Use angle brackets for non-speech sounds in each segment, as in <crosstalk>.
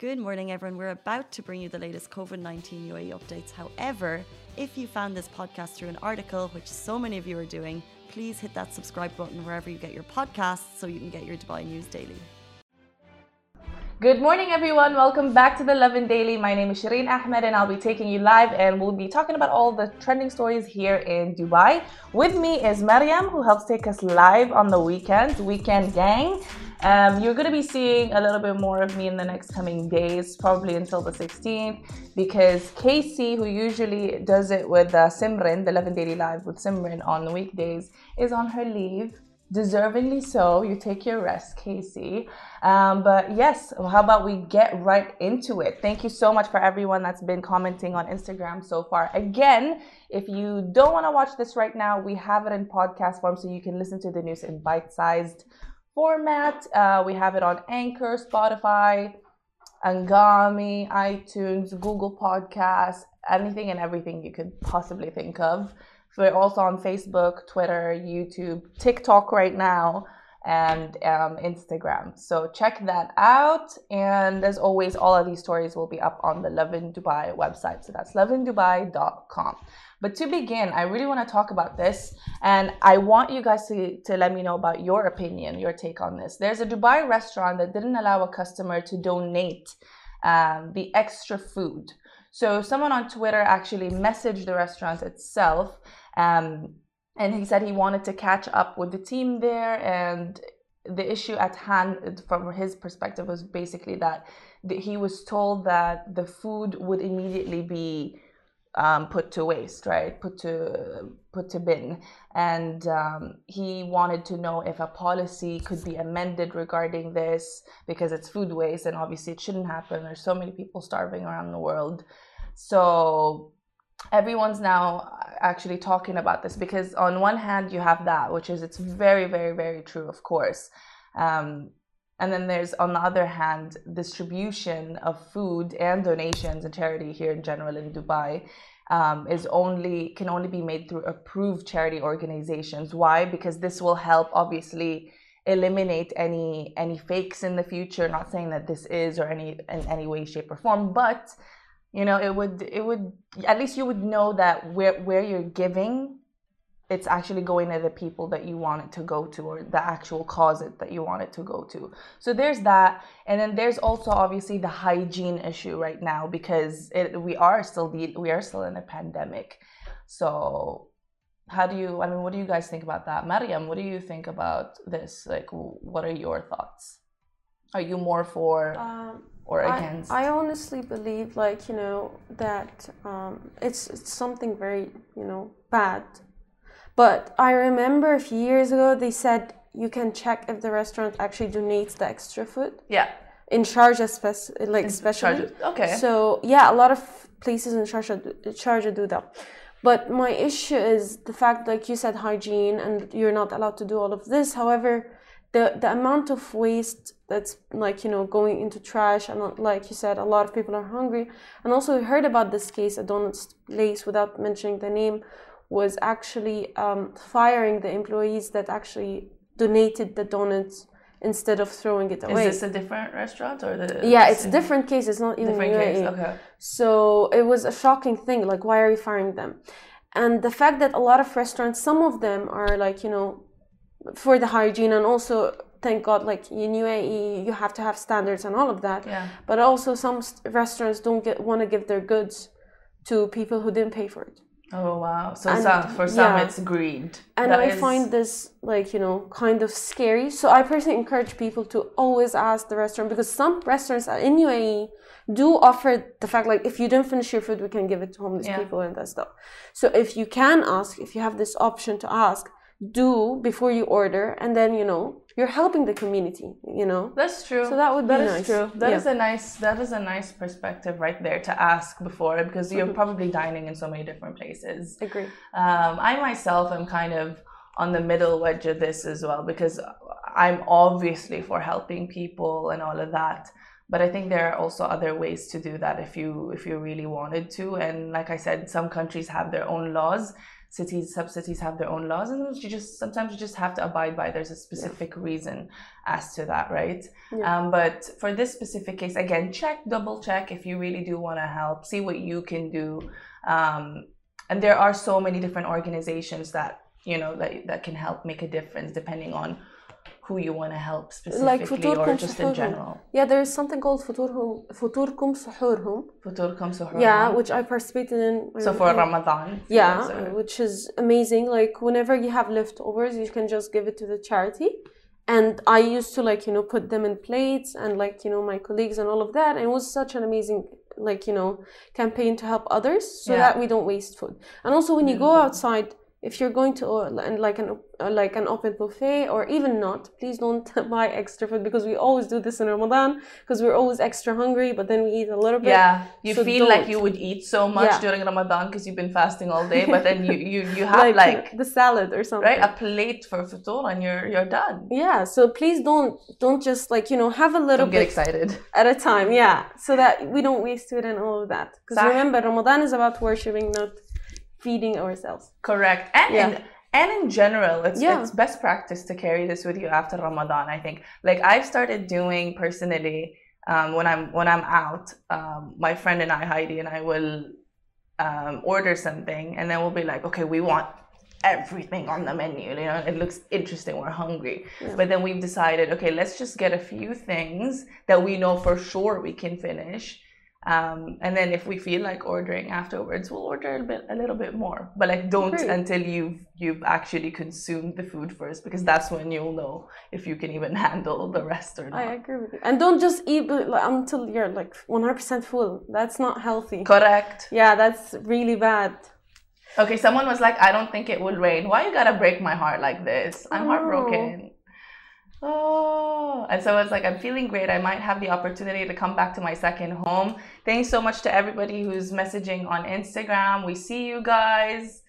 Good morning, everyone. We're about to bring you the latest COVID 19 UAE updates. However, if you found this podcast through an article, which so many of you are doing, please hit that subscribe button wherever you get your podcasts so you can get your Dubai news daily. Good morning, everyone. Welcome back to the Lovin Daily. My name is Shireen Ahmed, and I'll be taking you live, and we'll be talking about all the trending stories here in Dubai. With me is Mariam, who helps take us live on the weekend, Weekend Gang. Um, you're going to be seeing a little bit more of me in the next coming days, probably until the 16th, because Casey, who usually does it with uh, Simran, the Lovin Daily Live with Simran on the weekdays, is on her leave. Deservingly so. You take your rest, Casey. Um, but yes, how about we get right into it? Thank you so much for everyone that's been commenting on Instagram so far. Again, if you don't want to watch this right now, we have it in podcast form so you can listen to the news in bite sized format. Uh, we have it on Anchor, Spotify, Anghami, iTunes, Google Podcasts, anything and everything you could possibly think of. We're also on Facebook, Twitter, YouTube, TikTok right now, and um, Instagram. So check that out. And as always, all of these stories will be up on the Lovin Dubai website. So that's lovindubai.com. But to begin, I really want to talk about this, and I want you guys to, to let me know about your opinion, your take on this. There's a Dubai restaurant that didn't allow a customer to donate um, the extra food. So someone on Twitter actually messaged the restaurant itself, um, and he said he wanted to catch up with the team there. And the issue at hand, from his perspective, was basically that he was told that the food would immediately be um, put to waste, right? Put to put to bin, and um, he wanted to know if a policy could be amended regarding this because it's food waste, and obviously it shouldn't happen. There's so many people starving around the world, so everyone's now actually talking about this because on one hand you have that, which is it's very, very, very true, of course. Um, and then there's, on the other hand, distribution of food and donations and charity here in general in Dubai um, is only can only be made through approved charity organizations. Why? Because this will help, obviously, eliminate any any fakes in the future. Not saying that this is or any in any way, shape, or form, but you know, it would it would at least you would know that where where you're giving it's actually going to the people that you want it to go to or the actual cause that you want it to go to. So there's that. And then there's also obviously the hygiene issue right now because it, we are still the, we are still in a pandemic. So how do you i mean what do you guys think about that? Mariam what do you think about this? Like what are your thoughts? Are you more for um, or against I, I, honestly believe like you know that um, it's it's something very you know bad but I remember a few years ago they said you can check if the restaurant actually donates the extra food. Yeah. In Sharjah, spec- like especially. Okay. So yeah, a lot of places in Sharjah, Sharjah do that. But my issue is the fact, like you said, hygiene, and you're not allowed to do all of this. However, the the amount of waste that's like you know going into trash, and like you said, a lot of people are hungry. And also, we heard about this case at Donuts Place without mentioning the name, was actually um, firing the employees that actually donated the donuts instead of throwing it away. Is this a different restaurant or the? Yeah, it's a different case. It's not even different UAE. case. Okay. So it was a shocking thing. Like, why are you firing them? And the fact that a lot of restaurants, some of them are like you know, for the hygiene and also thank God, like in UAE, you have to have standards and all of that. Yeah. But also, some restaurants don't get want to give their goods to people who didn't pay for it. Oh wow! So and, some, for some yeah. it's greed, and that I is... find this like you know kind of scary. So I personally encourage people to always ask the restaurant because some restaurants in UAE do offer the fact like if you didn't finish your food, we can give it to homeless yeah. people and that stuff. So if you can ask, if you have this option to ask, do before you order, and then you know you're helping the community you know that's true so that would be that nice. is true That yeah. is a nice that is a nice perspective right there to ask before because you're mm-hmm. probably dining in so many different places agree um, i myself am kind of on the middle wedge of this as well because i'm obviously for helping people and all of that but i think there are also other ways to do that if you if you really wanted to and like i said some countries have their own laws cities, sub-cities have their own laws, and you just sometimes you just have to abide by. There's a specific yeah. reason as to that, right? Yeah. Um, but for this specific case, again, check, double check if you really do want to help. See what you can do. Um, and there are so many different organizations that you know that that can help make a difference depending on who you want to help specifically like or just in general. Yeah, there's something called Futurhum, Futurkum Suhurhum. Futurkum Suhurhum. Yeah, which I participated in. Uh, so for Ramadan. Yeah, which is amazing. Like whenever you have leftovers, you can just give it to the charity. And I used to like, you know, put them in plates and like, you know, my colleagues and all of that. And it was such an amazing like, you know, campaign to help others so yeah. that we don't waste food. And also when you go mm-hmm. outside, if you're going to uh, like an uh, like an open buffet or even not please don't <laughs> buy extra food because we always do this in ramadan because we're always extra hungry but then we eat a little bit. Yeah you so feel don't. like you would eat so much yeah. during ramadan because you've been fasting all day but then you <laughs> you, you have like, like the salad or something. right a plate for futur and you're you're done. Yeah so please don't don't just like you know have a little don't bit get excited. at a time yeah so that we don't waste it and all of that. Because remember ramadan is about worshiping not feeding ourselves. Correct. And yeah. in, and in general, it's yeah. it's best practice to carry this with you after Ramadan. I think. Like I've started doing personally um, when I'm when I'm out. Um, my friend and I, Heidi, and I will um, order something, and then we'll be like, okay, we want everything on the menu. You know, it looks interesting. We're hungry, yeah. but then we've decided, okay, let's just get a few things that we know for sure we can finish um, and then if we feel like ordering afterwards, we'll order a bit, a little bit more. But like, don't Great. until you've you've actually consumed the food first, because that's when you'll know if you can even <laughs> handle the rest or not. I agree with you. And don't just eat until you're like 100% full. That's not healthy. Correct. Yeah, that's really bad. Okay, someone was like, "I don't think it will rain. Why you gotta break my heart like this? I'm heartbroken." Oh, and so I was like, I'm feeling great. I might have the opportunity to come back to my second home. Thanks so much to everybody who's messaging on Instagram. We see you guys.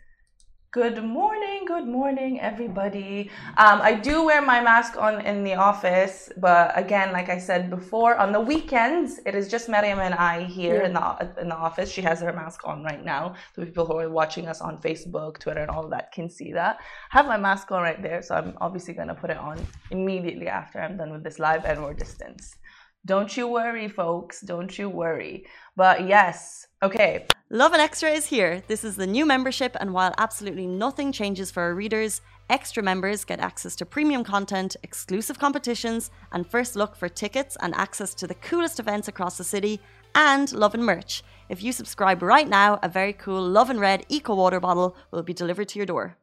Good morning, good morning, everybody. Um, I do wear my mask on in the office, but again, like I said before, on the weekends it is just Mariam and I here yeah. in the in the office. She has her mask on right now, The people who are watching us on Facebook, Twitter, and all that can see that. I have my mask on right there, so I'm obviously gonna put it on immediately after I'm done with this live and we're distance. Don't you worry, folks. Don't you worry. But yes, okay. Lovin Extra is here. This is the new membership, and while absolutely nothing changes for our readers, extra members get access to premium content, exclusive competitions, and first look for tickets and access to the coolest events across the city, and Lovin merch. If you subscribe right now, a very cool Lovin Red Eco Water bottle will be delivered to your door.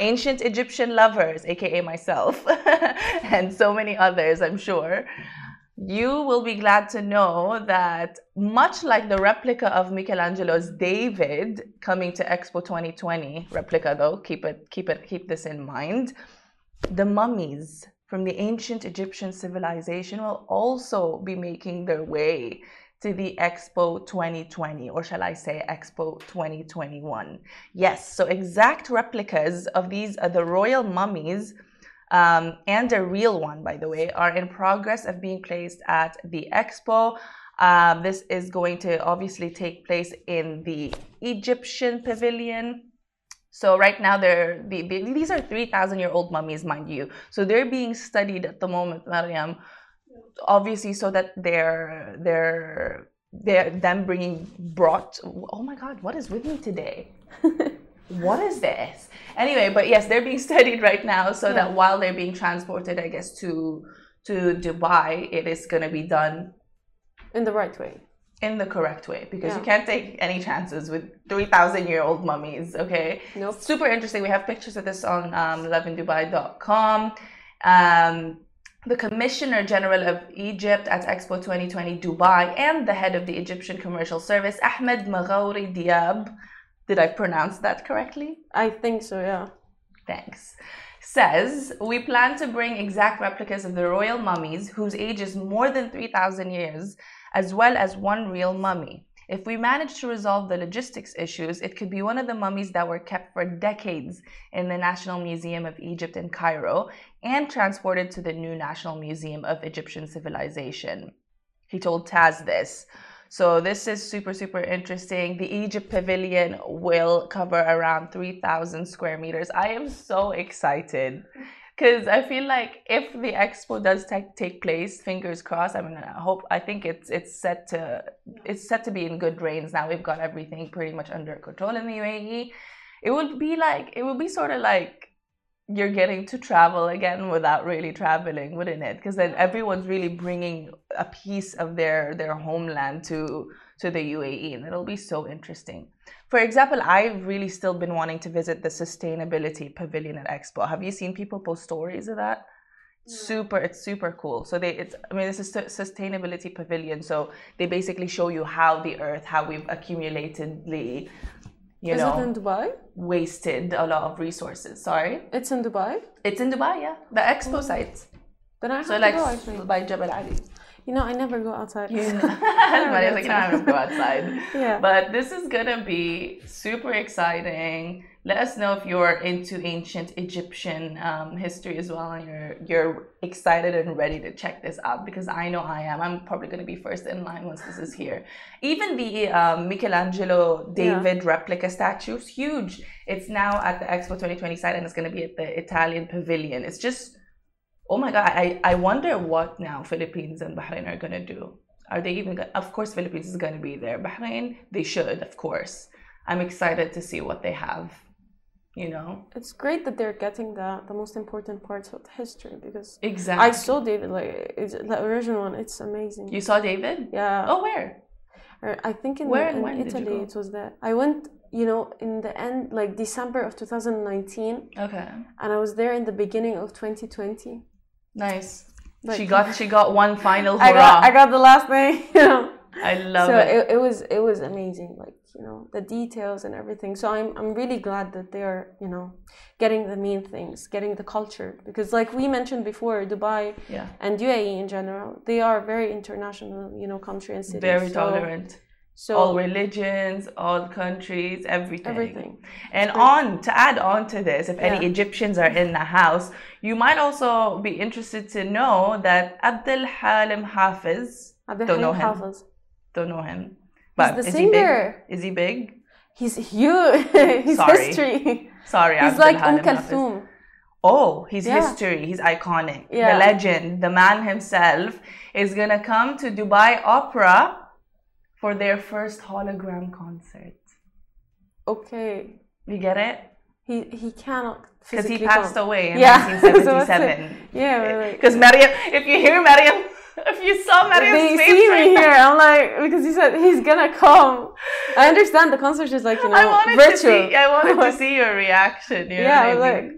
Ancient Egyptian lovers, aka myself, <laughs> and so many others, I'm sure you will be glad to know that much like the replica of Michelangelo's David coming to Expo 2020 replica though keep it keep it keep this in mind the mummies from the ancient Egyptian civilization will also be making their way to the Expo 2020, or shall I say Expo 2021. Yes, so exact replicas of these are the royal mummies um, and a real one, by the way, are in progress of being placed at the expo. Um, this is going to obviously take place in the Egyptian pavilion. So right now, they're the, the, these are 3,000 year old mummies, mind you. So they're being studied at the moment, Mariam, obviously, so that they're they're they're them bringing brought. Oh my God, what is with me today? <laughs> what is this? Anyway, but yes, they're being <laughs> studied right now so yeah. that while they're being transported, I guess, to to Dubai, it is going to be done in the right way. In the correct way, because yeah. you can't take any chances with 3,000 year old mummies, okay? Nope. Super interesting. We have pictures of this on um, lovindubai.com. Um, the Commissioner General of Egypt at Expo 2020 Dubai and the head of the Egyptian Commercial Service, Ahmed Maghouri Diab, did I pronounce that correctly? I think so, yeah. Thanks. Says, we plan to bring exact replicas of the royal mummies whose age is more than 3,000 years, as well as one real mummy. If we manage to resolve the logistics issues, it could be one of the mummies that were kept for decades in the National Museum of Egypt in Cairo and transported to the new National Museum of Egyptian Civilization. He told TASS this. So this is super, super interesting. The Egypt Pavilion will cover around 3,000 square meters. I am so excited because I feel like if the expo does take, take place, fingers crossed. I mean, I hope. I think it's it's set to it's set to be in good reins now. We've got everything pretty much under control in the UAE. It would be like it would be sort of like you're getting to travel again without really traveling, wouldn't it? Because then everyone's really bringing a piece of their their homeland to to the UAE, and it'll be so interesting. For example, I've really still been wanting to visit the sustainability pavilion at Expo. Have you seen people post stories of that? Super, it's super cool. So they, it's, I mean, this is sustainability pavilion. So they basically show you how the earth, how we've accumulatedly you Is know, it in Dubai? wasted a lot of resources. Sorry, It's in Dubai. it's in Dubai, yeah, the expo oh. site. Then I have So to like go. I think. by Jebel Ali. You know, I never go outside. You <laughs> know, Maria's <laughs> like, no, I'm gonna go outside. <laughs> Yeah. But this is gonna be super exciting. Let us know if you're into ancient Egyptian um, history as well, and you're you're excited and ready to check this out because I know I am. I'm probably gonna be first in line once this is here. Even the um, Michelangelo David replica statue is huge. It's now at the Expo 2020 site, and it's gonna be at the Italian Pavilion. It's just Oh my god, I, I wonder what now Philippines and Bahrain are gonna do. Are they even gonna, of course Philippines is gonna be there. Bahrain, they should, of course. I'm excited to see what they have. You know? It's great that they're getting the the most important parts of history because Exactly. I saw David like it's, the original one. It's amazing. you saw David? yeah. Oh where? I think in, Where in when did you Italy it was there. I went, you know, in the end, like December of 2019, Okay. and I was there in the beginning of 2020. Nice. Like- she got she got one final hurrah. <laughs> I got, I got the last thing. <laughs> You know. I love so it. it, it was it was amazing like you know the details and everything so i'm i'm really glad that they are you know getting the main things getting the culture because like we mentioned before dubai Yeah. and uae in general they are very international you know country and city Very so, tolerant. so all religions, all countries, everything. everything And on to add on to this, if any Egyptians are in the house, you might also be interested to know that Abdel Halim Hafez, know Halim him. Hafez. don't know him, but the is singer. he big? Is he big? he's huge <laughs> he's Sorry. history Sorry, he's Abdel like um. Kulthum Oh, he's Yeah. history. He's iconic. Yeah. The legend, the man himself, is gonna come to Dubai Opera for their first hologram concert. okay You get it? he he cannot Because he passed come. away in Yeah. <laughs> So 1977. yeah Because Mariam, if you hear Mariam, if you saw Mariam's they face see me right here. I'm like because he said he's gonna come. I understand the concert is like you know I wanted virtual. to see. I wanted to <laughs> see your reaction. You know Yeah, I like- mean?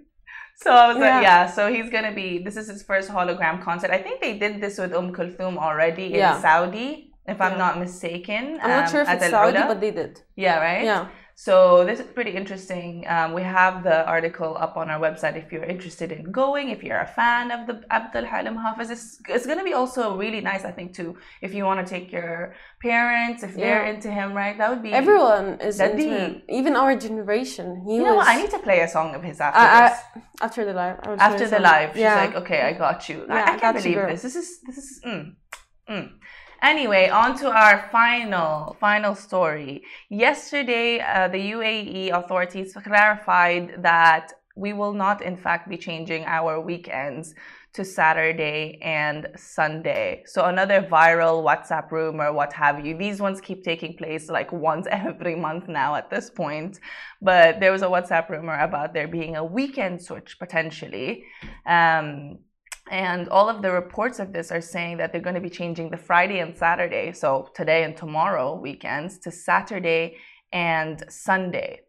So I was like, Yeah. yeah. So he's gonna be. This is his first hologram concert. I think they did this with Um Kulthum already in Yeah. Saudi, if I'm Yeah. not mistaken. I'm not um, sure if it's Saudi, but they did. yeah, right. Yeah, So this is pretty interesting. Um, we have the article up on our website if you're interested in going. If you're a fan of the Abdul Halim Hafez, it's, it's going to be also really nice, I think, too. If you want to take your parents, if they're into him, right? That would be everyone is into him. Even our generation. He You know what? I need to play a song of his after I- I- this. after the live. I was After the live, she's yeah. like, "Okay, I got you. I- Yeah, I, I can't believe this. This is this is mm, mm. Anyway, on to our final final story. Yesterday, uh, the UAE authorities clarified that we will not, in fact, be changing our weekends to Saturday and Sunday. So another viral WhatsApp rumor, what have you. These ones keep taking place like once <laughs> every month now at this point. But there was a WhatsApp rumor about there being a weekend switch potentially. Um, and all of the reports of this are saying that they're going to be changing the Friday and Saturday, so today and tomorrow weekends, to Saturday and Sunday.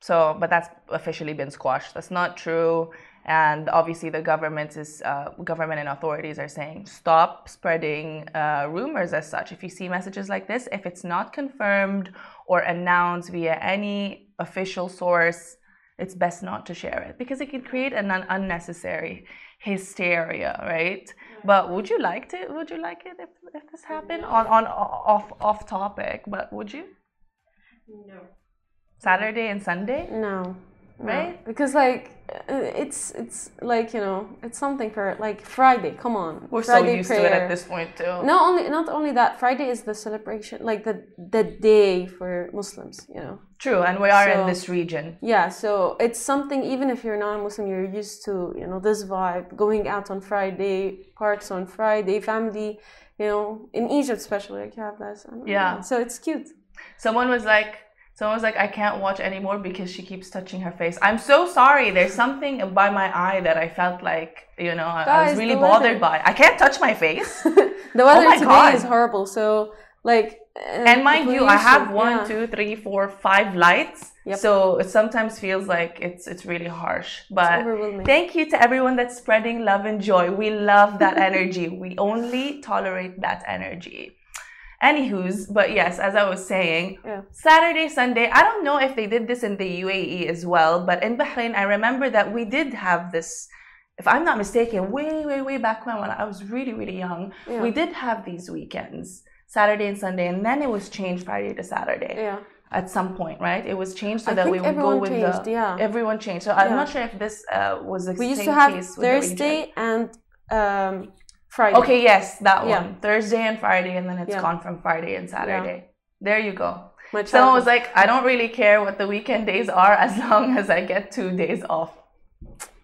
So, but that's officially been squashed. That's not true. And obviously, the government is uh, government and authorities are saying stop spreading uh, rumors as such. If you see messages like this, if it's not confirmed or announced via any official source, it's best not to share it because it can create an un- unnecessary hysteria, right? But would you like to? Would you like it if, if this happened on on off off topic? But would you No. Saturday and Sunday? No. Right? Because like uh, it's it's like you know it's something for like Friday. Come on, We're Friday so used to it at this point too. Not only not only that Friday is the celebration, like the the day for Muslims. You know. True, and we are in this region. Yeah, so it's something even if you're non-Muslim, you're used to you know this vibe, going out on Friday, parks on Friday, family. You know, in Egypt especially, like you have this. Yeah. know. So it's cute. Someone was like, someone was like, I can't watch anymore because she keeps touching her face. I'm so sorry. There's something by my eye that I felt like, you know, I, I was really bothered by. I can't touch my face. <laughs> The weather Oh today God. is horrible. So like. uh, and mind you, I have one, yeah. two, three, four, five lights. Yep. So it sometimes feels like it's it's really harsh. But thank you to everyone that's spreading love and joy. We love that <laughs> energy. We only tolerate that energy. Anywho's, but yes, as I was saying, Yeah. Saturday, Sunday, I don't know if they did this in the UAE as well, but in Bahrain, I remember that we did have this, if I'm not mistaken, way, way, way back when, when I was really, really young, Yeah. we did have these weekends, Saturday and Sunday, and then it was changed Friday to Saturday Yeah. at some point, right? It was changed so I that we would go with changed, the yeah. everyone changed. So I'm not sure if this uh, was the We used same to have case with the. Thursday and um, Friday. Okay, yes, that Yeah. one. Thursday and Friday, and then it's Yeah. gone from Friday and Saturday. There you go. My Someone was like, I don't really care what the weekend days are as <laughs> long as I get two days off.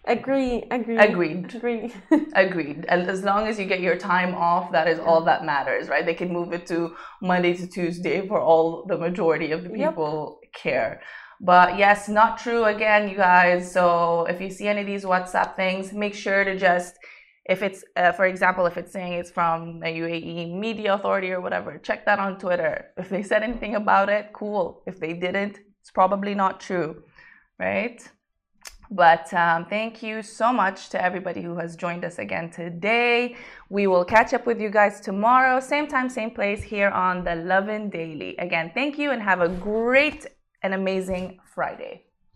Agree, agree. Agreed. Agree. <laughs> Agreed. And as long as you get your time off, that is all that matters, right? They can move it to Monday to Tuesday for all the majority of the Yep. people care. But yes, not true again, you guys. So if you see any of these WhatsApp things, make sure to just, if it's, uh, for example, if it's saying it's from a UAE media authority or whatever, check that on Twitter. If they said anything about it, cool. If they didn't, it's probably not true, right? But um, thank you so much to everybody who has joined us again today. We will catch up with you guys tomorrow, same time, same place here on the Lovin Daily. Again, thank you and have a great and amazing Friday.